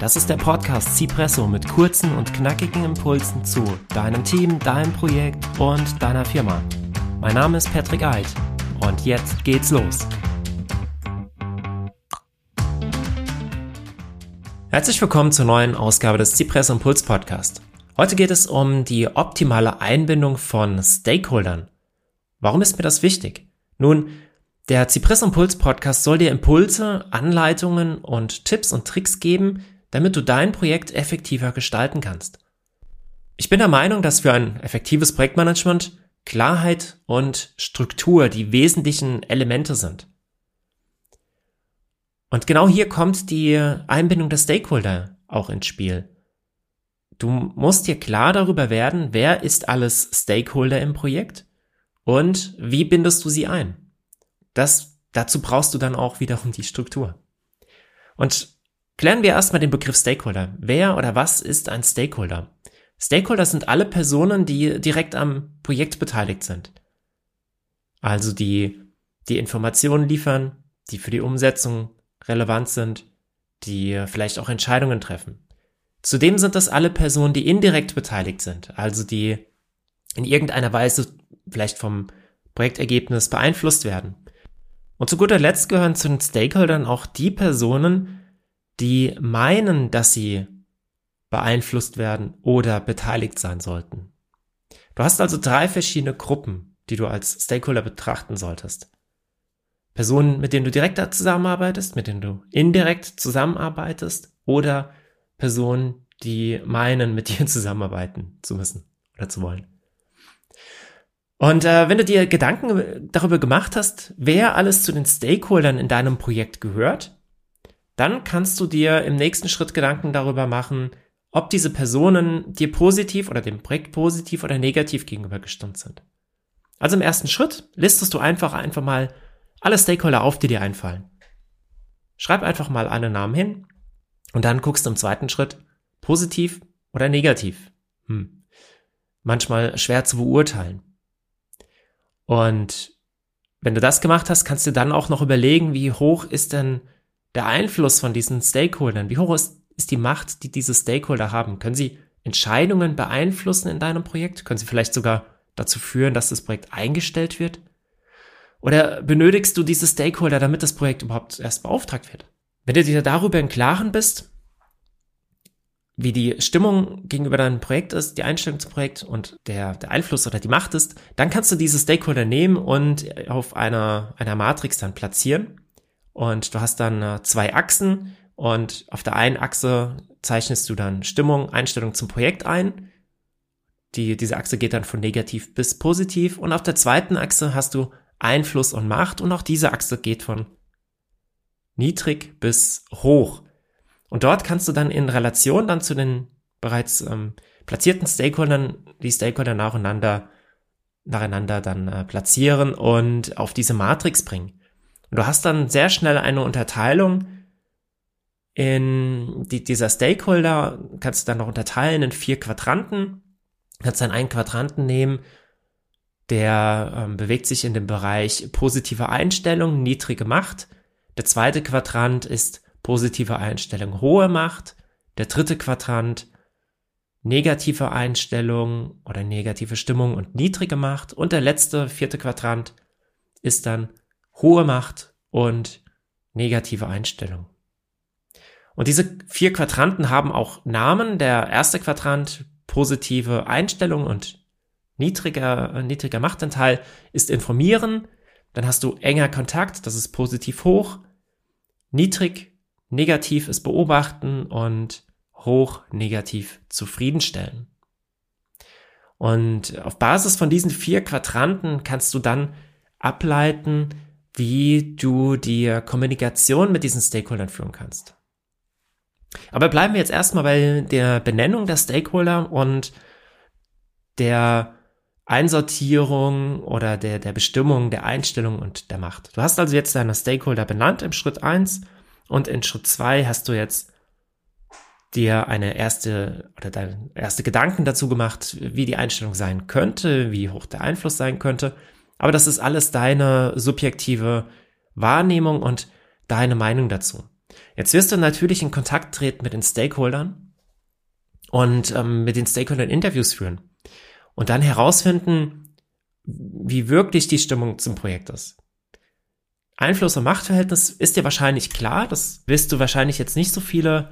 Das ist der Podcast Cipresso mit kurzen und knackigen Impulsen zu deinem Team, deinem Projekt und deiner Firma. Mein Name ist Patrick Eid und jetzt geht's los. Herzlich willkommen zur neuen Ausgabe des Cipresso Impuls Podcast. Heute geht es um die optimale Einbindung von Stakeholdern. Warum ist mir das wichtig? Nun, der Zypress Impuls Podcast soll dir Impulse, Anleitungen und Tipps und Tricks geben, damit du dein Projekt effektiver gestalten kannst. Ich bin der Meinung, dass für ein effektives Projektmanagement Klarheit und Struktur die wesentlichen Elemente sind. Und genau hier kommt die Einbindung der Stakeholder auch ins Spiel. Du musst dir klar darüber werden, wer ist alles Stakeholder im Projekt und wie bindest du sie ein. Das, dazu brauchst du dann auch wiederum die Struktur. Und klären wir erstmal den Begriff Stakeholder. Wer oder was ist ein Stakeholder? Stakeholder sind alle Personen, die direkt am Projekt beteiligt sind. Also die, die Informationen liefern, die für die Umsetzung relevant sind, die vielleicht auch Entscheidungen treffen. Zudem sind das alle Personen, die indirekt beteiligt sind, also die in irgendeiner Weise vielleicht vom Projektergebnis beeinflusst werden. Und zu guter Letzt gehören zu den Stakeholdern auch die Personen, die meinen, dass sie beeinflusst werden oder beteiligt sein sollten. Du hast also drei verschiedene Gruppen, die du als Stakeholder betrachten solltest. Personen, mit denen du direkt zusammenarbeitest, mit denen du indirekt zusammenarbeitest oder Personen, die meinen, mit dir zusammenarbeiten zu müssen oder zu wollen. Und äh, wenn du dir Gedanken darüber gemacht hast, wer alles zu den Stakeholdern in deinem Projekt gehört, dann kannst du dir im nächsten Schritt Gedanken darüber machen, ob diese Personen dir positiv oder dem Projekt positiv oder negativ gegenüber gestimmt sind. Also im ersten Schritt listest du einfach einfach mal alle Stakeholder auf, die dir einfallen. Schreib einfach mal alle Namen hin und dann guckst du im zweiten Schritt positiv oder negativ. Hm. Manchmal schwer zu beurteilen. Und wenn du das gemacht hast, kannst du dann auch noch überlegen, wie hoch ist denn der Einfluss von diesen Stakeholdern? Wie hoch ist, ist die Macht, die diese Stakeholder haben? Können sie Entscheidungen beeinflussen in deinem Projekt? Können sie vielleicht sogar dazu führen, dass das Projekt eingestellt wird? Oder benötigst du diese Stakeholder, damit das Projekt überhaupt erst beauftragt wird? Wenn du dir darüber im Klaren bist, wie die Stimmung gegenüber deinem Projekt ist, die Einstellung zum Projekt und der, der Einfluss oder die Macht ist, dann kannst du diese Stakeholder nehmen und auf einer, einer Matrix dann platzieren. Und du hast dann äh, zwei Achsen und auf der einen Achse zeichnest du dann Stimmung, Einstellung zum Projekt ein. Die, diese Achse geht dann von negativ bis positiv und auf der zweiten Achse hast du Einfluss und Macht und auch diese Achse geht von niedrig bis hoch. Und dort kannst du dann in Relation dann zu den bereits ähm, platzierten Stakeholdern die Stakeholder nacheinander, nacheinander dann äh, platzieren und auf diese Matrix bringen. Und du hast dann sehr schnell eine Unterteilung in die, dieser Stakeholder, kannst du dann noch unterteilen in vier Quadranten. Kannst dann einen Quadranten nehmen, der ähm, bewegt sich in dem Bereich positive Einstellung, niedrige Macht. Der zweite Quadrant ist positive Einstellung hohe Macht, der dritte Quadrant negative Einstellung oder negative Stimmung und niedrige Macht und der letzte vierte Quadrant ist dann hohe Macht und negative Einstellung. Und diese vier Quadranten haben auch Namen. Der erste Quadrant positive Einstellung und niedriger, niedriger Machtanteil ist informieren. Dann hast du enger Kontakt, das ist positiv hoch. Niedrig negativ ist beobachten und hoch negativ zufriedenstellen. Und auf Basis von diesen vier Quadranten kannst du dann ableiten, wie du die Kommunikation mit diesen Stakeholdern führen kannst. Aber bleiben wir jetzt erstmal bei der Benennung der Stakeholder und der Einsortierung oder der, der Bestimmung der Einstellung und der Macht. Du hast also jetzt deine Stakeholder benannt im Schritt eins und in Schritt zwei hast du jetzt dir eine erste oder deine erste Gedanken dazu gemacht, wie die Einstellung sein könnte, wie hoch der Einfluss sein könnte. Aber das ist alles deine subjektive Wahrnehmung und deine Meinung dazu. Jetzt wirst du natürlich in Kontakt treten mit den Stakeholdern und ähm, mit den Stakeholdern Interviews führen und dann herausfinden, wie wirklich die Stimmung zum Projekt ist. Einfluss- und Machtverhältnis ist dir wahrscheinlich klar, das wirst du wahrscheinlich jetzt nicht so viele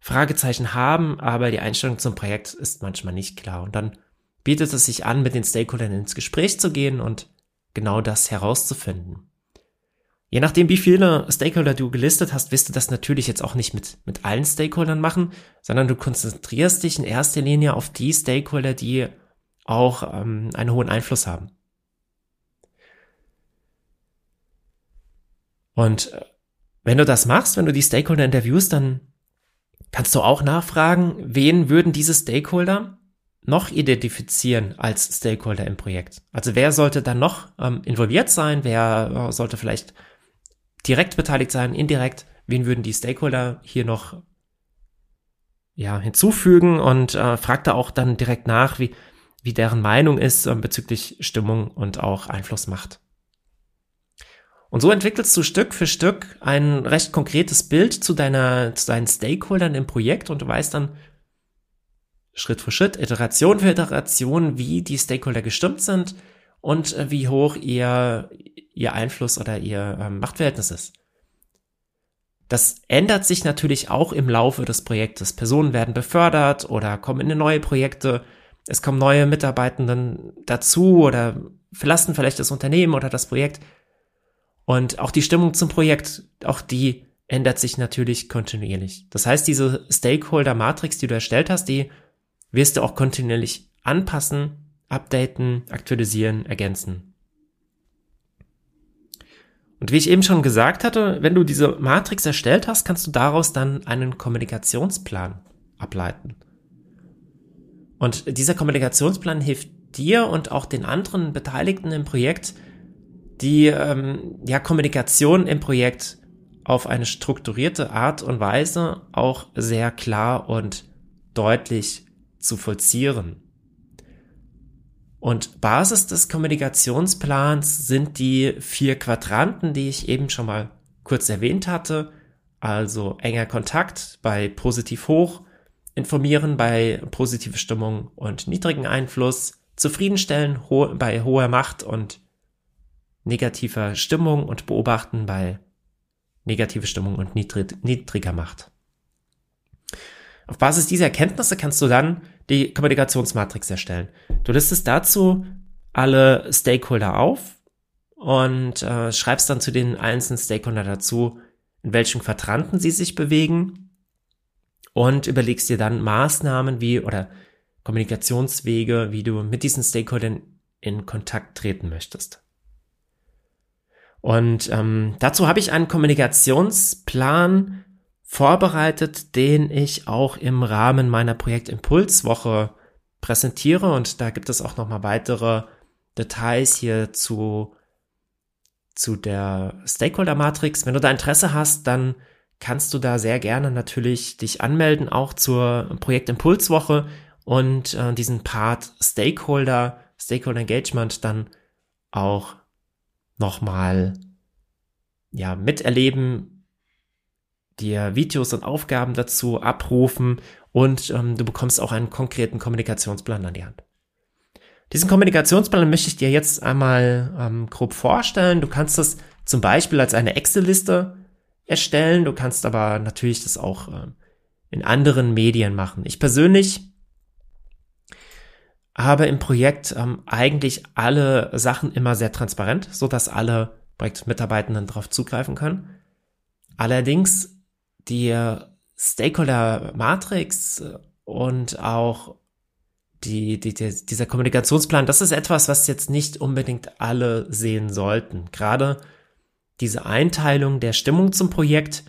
Fragezeichen haben, aber die Einstellung zum Projekt ist manchmal nicht klar. Und dann bietet es sich an, mit den Stakeholdern ins Gespräch zu gehen und genau das herauszufinden. Je nachdem, wie viele Stakeholder du gelistet hast, wirst du das natürlich jetzt auch nicht mit, mit allen Stakeholdern machen, sondern du konzentrierst dich in erster Linie auf die Stakeholder, die auch ähm, einen hohen Einfluss haben. Und äh, wenn du das machst, wenn du die Stakeholder interviewst, dann kannst du auch nachfragen, wen würden diese Stakeholder noch identifizieren als Stakeholder im Projekt? Also wer sollte dann noch ähm, involviert sein? Wer äh, sollte vielleicht direkt beteiligt sein, indirekt? Wen würden die Stakeholder hier noch ja, hinzufügen und äh, fragt da auch dann direkt nach, wie, wie deren Meinung ist äh, bezüglich Stimmung und auch Einflussmacht. Und so entwickelst du Stück für Stück ein recht konkretes Bild zu deiner, zu deinen Stakeholdern im Projekt und du weißt dann Schritt für Schritt, Iteration für Iteration, wie die Stakeholder gestimmt sind und äh, wie hoch ihr, ihr Einfluss oder ihr ähm, Machtverhältnis ist. Das ändert sich natürlich auch im Laufe des Projektes. Personen werden befördert oder kommen in neue Projekte. Es kommen neue Mitarbeitenden dazu oder verlassen vielleicht das Unternehmen oder das Projekt. Und auch die Stimmung zum Projekt, auch die ändert sich natürlich kontinuierlich. Das heißt, diese Stakeholder-Matrix, die du erstellt hast, die wirst du auch kontinuierlich anpassen, updaten, aktualisieren, ergänzen. Und wie ich eben schon gesagt hatte, wenn du diese Matrix erstellt hast, kannst du daraus dann einen Kommunikationsplan ableiten. Und dieser Kommunikationsplan hilft dir und auch den anderen Beteiligten im Projekt, die ähm, ja, Kommunikation im Projekt auf eine strukturierte Art und Weise auch sehr klar und deutlich zu vollziehen. Und Basis des Kommunikationsplans sind die vier Quadranten, die ich eben schon mal kurz erwähnt hatte. Also enger Kontakt bei positiv hoch, informieren bei positive Stimmung und niedrigen Einfluss, zufriedenstellen ho bei hoher Macht und negativer Stimmung und beobachten bei negative Stimmung und niedrig, niedriger Macht. Auf Basis dieser Erkenntnisse kannst du dann die Kommunikationsmatrix erstellen. Du listest dazu alle Stakeholder auf und äh, schreibst dann zu den einzelnen Stakeholder dazu, in welchem Quadranten sie sich bewegen und überlegst dir dann Maßnahmen wie oder Kommunikationswege, wie du mit diesen Stakeholdern in Kontakt treten möchtest. Und ähm, dazu habe ich einen Kommunikationsplan vorbereitet, den ich auch im Rahmen meiner Projektimpulswoche präsentiere. Und da gibt es auch nochmal weitere Details hier zu, zu der Stakeholder-Matrix. Wenn du da Interesse hast, dann kannst du da sehr gerne natürlich dich anmelden, auch zur Projektimpulswoche und äh, diesen Part Stakeholder, Stakeholder Engagement dann auch nochmal ja, miterleben, dir Videos und Aufgaben dazu abrufen und ähm, du bekommst auch einen konkreten Kommunikationsplan an die Hand. Diesen Kommunikationsplan möchte ich dir jetzt einmal ähm, grob vorstellen. Du kannst das zum Beispiel als eine Excel-Liste erstellen. Du kannst aber natürlich das auch ähm, in anderen Medien machen. Ich persönlich habe im Projekt ähm, eigentlich alle Sachen immer sehr transparent, so dass alle Projektmitarbeitenden darauf zugreifen können. Allerdings die Stakeholder Matrix äh, und auch die, die, die, dieser Kommunikationsplan, das ist etwas, was jetzt nicht unbedingt alle sehen sollten. Gerade diese Einteilung der Stimmung zum Projekt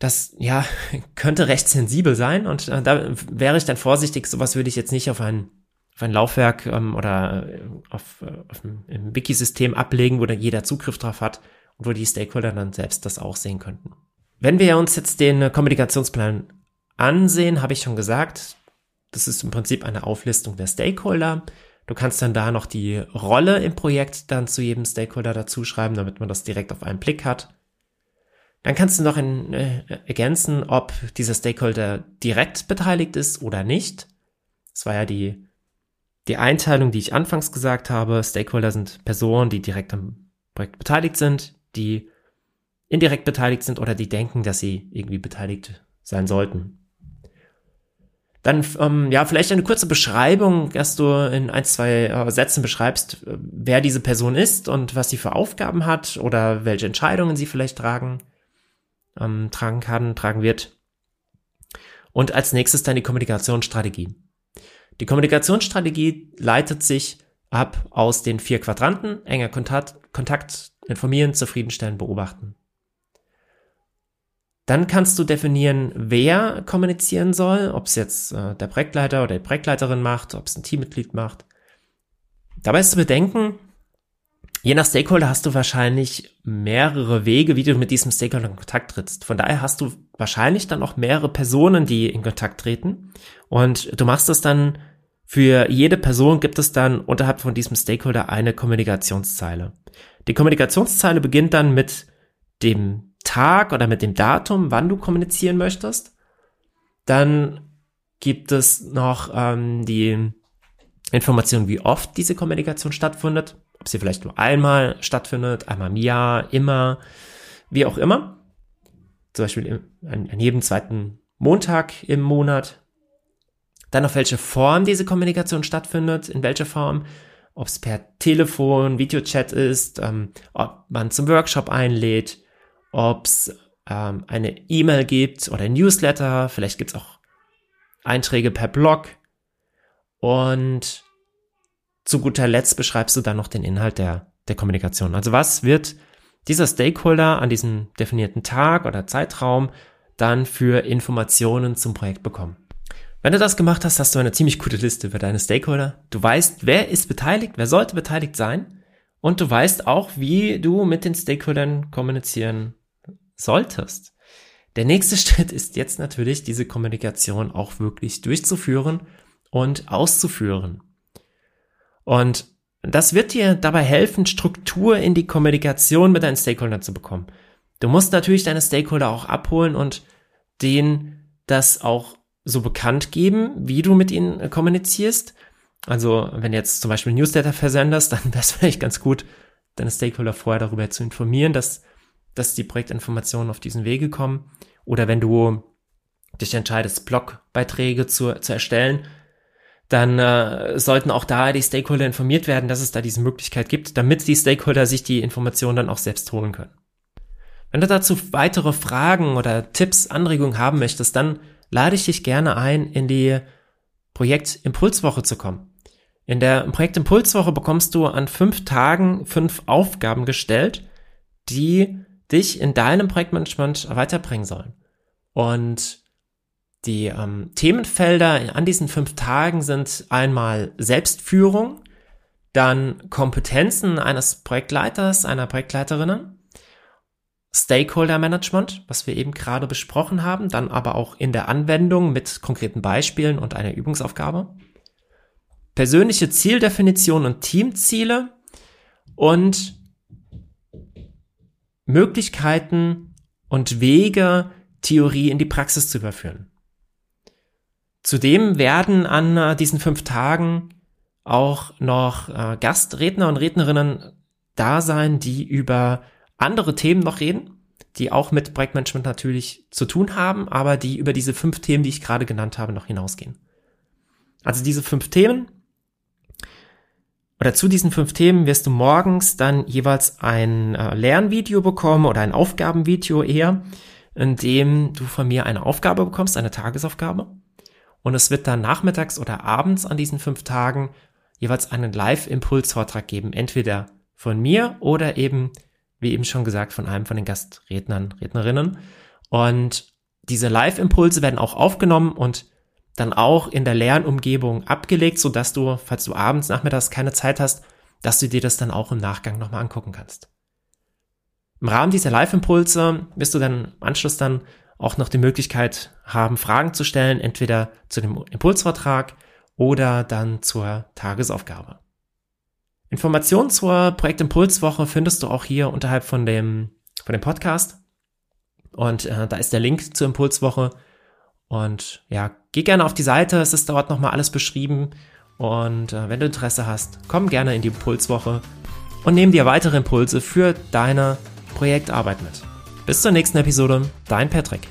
das ja könnte recht sensibel sein und äh, da wäre ich dann vorsichtig. Sowas würde ich jetzt nicht auf ein auf ein Laufwerk ähm, oder äh, auf, äh, auf ein, ein Wiki-System ablegen, wo dann jeder Zugriff drauf hat und wo die Stakeholder dann selbst das auch sehen könnten. Wenn wir uns jetzt den Kommunikationsplan ansehen, habe ich schon gesagt, das ist im Prinzip eine Auflistung der Stakeholder. Du kannst dann da noch die Rolle im Projekt dann zu jedem Stakeholder dazu schreiben, damit man das direkt auf einen Blick hat. Dann kannst du noch in, äh, ergänzen, ob dieser Stakeholder direkt beteiligt ist oder nicht. Das war ja die, die Einteilung, die ich anfangs gesagt habe. Stakeholder sind Personen, die direkt am Projekt beteiligt sind, die indirekt beteiligt sind oder die denken, dass sie irgendwie beteiligt sein sollten. Dann, ähm, ja, vielleicht eine kurze Beschreibung, dass du in ein, zwei äh, Sätzen beschreibst, äh, wer diese Person ist und was sie für Aufgaben hat oder welche Entscheidungen sie vielleicht tragen, ähm, tragen kann, tragen wird. Und als nächstes dann die Kommunikationsstrategie. Die Kommunikationsstrategie leitet sich ab aus den vier Quadranten, enger Kontakt, Kontakt informieren, zufriedenstellen, beobachten. Dann kannst du definieren, wer kommunizieren soll, ob es jetzt äh, der Projektleiter oder die Projektleiterin macht, ob es ein Teammitglied macht. Dabei ist zu bedenken, je nach Stakeholder hast du wahrscheinlich mehrere Wege, wie du mit diesem Stakeholder in Kontakt trittst. Von daher hast du wahrscheinlich dann auch mehrere Personen, die in Kontakt treten. Und du machst das dann für jede Person gibt es dann unterhalb von diesem Stakeholder eine Kommunikationszeile. Die Kommunikationszeile beginnt dann mit dem Tag oder mit dem Datum, wann du kommunizieren möchtest. Dann gibt es noch ähm, die Information, wie oft diese Kommunikation stattfindet. Ob sie vielleicht nur einmal stattfindet, einmal im Jahr, immer, wie auch immer. Zum Beispiel an, an jedem zweiten Montag im Monat. Dann auf welche Form diese Kommunikation stattfindet, in welcher Form. Ob es per Telefon, Videochat ist, ähm, ob man zum Workshop einlädt, ob es ähm, eine E-Mail gibt oder ein Newsletter, vielleicht gibt es auch Einträge per Blog und zu guter Letzt beschreibst du dann noch den Inhalt der, der Kommunikation. Also was wird dieser Stakeholder an diesem definierten Tag oder Zeitraum dann für Informationen zum Projekt bekommen? Wenn du das gemacht hast, hast du eine ziemlich gute Liste für deine Stakeholder. Du weißt, wer ist beteiligt, wer sollte beteiligt sein und du weißt auch, wie du mit den Stakeholdern kommunizieren solltest. Der nächste Schritt ist jetzt natürlich, diese Kommunikation auch wirklich durchzuführen und auszuführen. Und das wird dir dabei helfen, Struktur in die Kommunikation mit deinen Stakeholdern zu bekommen. Du musst natürlich deine Stakeholder auch abholen und denen das auch so bekannt geben, wie du mit ihnen kommunizierst. Also, wenn jetzt zum Beispiel Newsletter versendest, dann wäre es vielleicht ganz gut, deine Stakeholder vorher darüber zu informieren, dass dass die Projektinformationen auf diesen Wege kommen. Oder wenn du dich entscheidest, Blogbeiträge zu, zu erstellen, dann äh, sollten auch da die Stakeholder informiert werden, dass es da diese Möglichkeit gibt, damit die Stakeholder sich die Informationen dann auch selbst holen können. Wenn du dazu weitere Fragen oder Tipps, Anregungen haben möchtest, dann lade ich dich gerne ein, in die Projektimpulswoche zu kommen. In der Projektimpulswoche bekommst du an fünf Tagen fünf Aufgaben gestellt, die dich in deinem Projektmanagement weiterbringen sollen. Und die ähm, Themenfelder an diesen fünf Tagen sind einmal Selbstführung, dann Kompetenzen eines Projektleiters, einer Projektleiterinnen, Stakeholder Management, was wir eben gerade besprochen haben, dann aber auch in der Anwendung mit konkreten Beispielen und einer Übungsaufgabe, persönliche Zieldefinition und Teamziele und Möglichkeiten und Wege, Theorie in die Praxis zu überführen. Zudem werden an äh, diesen fünf Tagen auch noch äh, Gastredner und Rednerinnen da sein, die über andere Themen noch reden, die auch mit Projektmanagement natürlich zu tun haben, aber die über diese fünf Themen, die ich gerade genannt habe, noch hinausgehen. Also diese fünf Themen oder zu diesen fünf Themen wirst du morgens dann jeweils ein äh, Lernvideo bekommen oder ein Aufgabenvideo eher, in dem du von mir eine Aufgabe bekommst, eine Tagesaufgabe. Und es wird dann nachmittags oder abends an diesen fünf Tagen jeweils einen Live-Impulsvortrag geben, entweder von mir oder eben, wie eben schon gesagt, von einem von den Gastrednern, Rednerinnen. Und diese Live-Impulse werden auch aufgenommen und dann auch in der Lernumgebung abgelegt, so dass du, falls du abends, nachmittags keine Zeit hast, dass du dir das dann auch im Nachgang nochmal angucken kannst. Im Rahmen dieser Live-Impulse wirst du dann im Anschluss dann auch noch die Möglichkeit haben, Fragen zu stellen, entweder zu dem Impulsvortrag oder dann zur Tagesaufgabe. Informationen zur Projektimpulswoche findest du auch hier unterhalb von dem, von dem Podcast. Und äh, da ist der Link zur Impulswoche. Und ja, geh gerne auf die Seite, es ist dort nochmal alles beschrieben. Und äh, wenn du Interesse hast, komm gerne in die Impulswoche und nimm dir weitere Impulse für deine Projektarbeit mit. Bis zur nächsten Episode, dein Patrick.